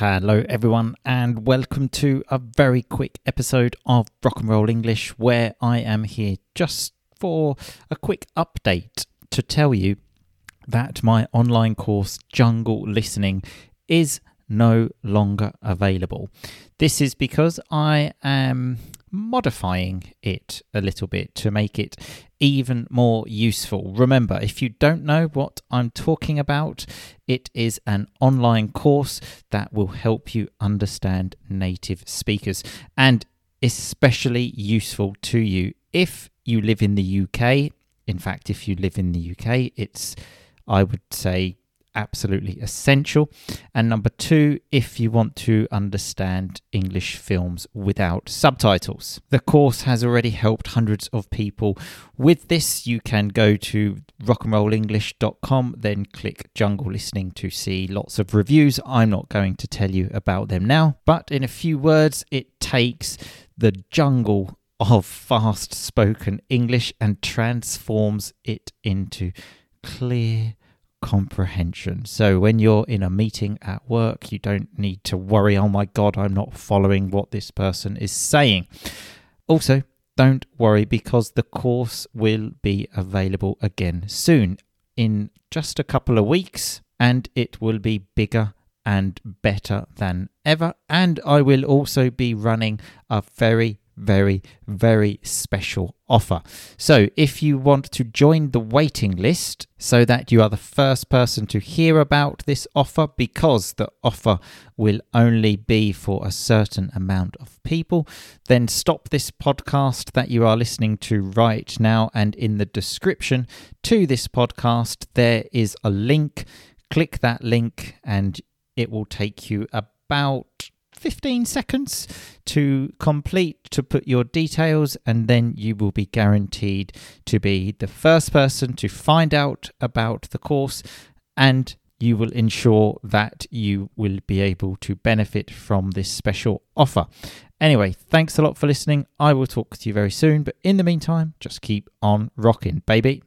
Hello, everyone, and welcome to a very quick episode of Rock and Roll English, where I am here just for a quick update to tell you that my online course, Jungle Listening, is no longer available. This is because I am modifying it a little bit to make it even more useful. Remember, if you don't know what I'm talking about, it is an online course that will help you understand native speakers and especially useful to you if you live in the UK. In fact, if you live in the UK, it's I would say absolutely essential. And number two, if you want to understand English films without subtitles. The course has already helped hundreds of people with this. You can go to rockandrollenglish.com, then click Jungle Listening to see lots of reviews. I'm not going to tell you about them now, but in a few words, it takes the jungle of fast spoken English and transforms it into clear comprehension. So when you're in a meeting at work, you don't need to worry, oh my God, I'm not following what this person is saying. Also, don't worry because the course will be available again soon in just a couple of weeks and it will be bigger and better than ever. And I will also be running a very very, very special offer. So, if you want to join the waiting list so that you are the first person to hear about this offer, because the offer will only be for a certain amount of people, then stop this podcast that you are listening to right now. And in the description to this podcast, there is a link. Click that link, and it will take you about 15 seconds to complete to put your details and then you will be guaranteed to be the first person to find out about the course and you will ensure that you will be able to benefit from this special offer. Anyway, thanks a lot for listening. I will talk to you very soon, but in the meantime, just keep on rocking, baby.